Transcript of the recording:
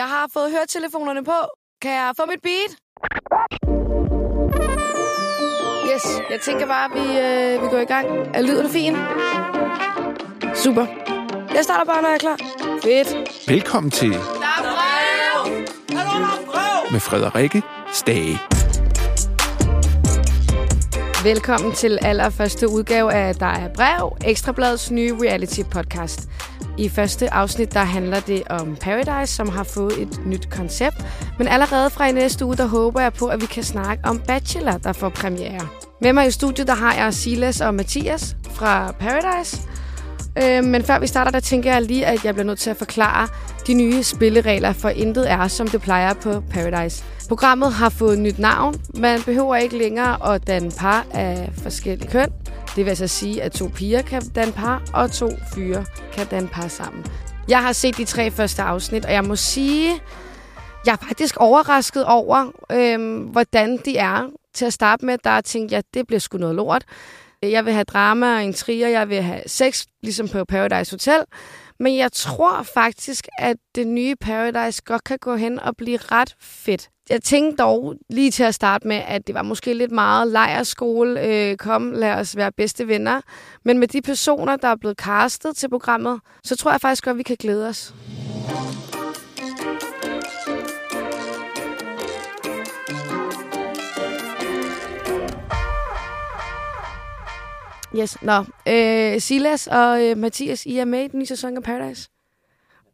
Jeg har fået høretelefonerne på. Kan jeg få mit beat? Yes, jeg tænker bare, at vi, øh, vi går i gang. Er lyden fin? Super. Jeg starter bare, når jeg er klar. Fedt. Velkommen til Der er brev! med Frederikke Stage. Velkommen til allerførste udgave af Der er brev, Ekstrabladets nye reality podcast. I første afsnit, der handler det om Paradise, som har fået et nyt koncept. Men allerede fra i næste uge, der håber jeg på, at vi kan snakke om Bachelor, der får premiere. Med mig i studiet, der har jeg Silas og Mathias fra Paradise. Øh, men før vi starter, der tænker jeg lige, at jeg bliver nødt til at forklare de nye spilleregler, for intet er, som det plejer på Paradise. Programmet har fået nyt navn. Man behøver ikke længere at danne par af forskellige køn. Det vil altså sige, at to piger kan danne par, og to fyre kan danne par sammen. Jeg har set de tre første afsnit, og jeg må sige, jeg er faktisk overrasket over, øhm, hvordan de er. Til at starte med, der tænkte jeg, det bliver sgu noget lort. Jeg vil have drama og intriger, jeg vil have sex, ligesom på Paradise Hotel. Men jeg tror faktisk, at det nye Paradise godt kan gå hen og blive ret fedt. Jeg tænkte dog lige til at starte med, at det var måske lidt meget lejerskole. Øh, kom, lad os være bedste venner. Men med de personer, der er blevet castet til programmet, så tror jeg faktisk godt, vi kan glæde os. Yes, nå. Øh, Silas og øh, Mathias, I er med i den nye sæson af Paradise.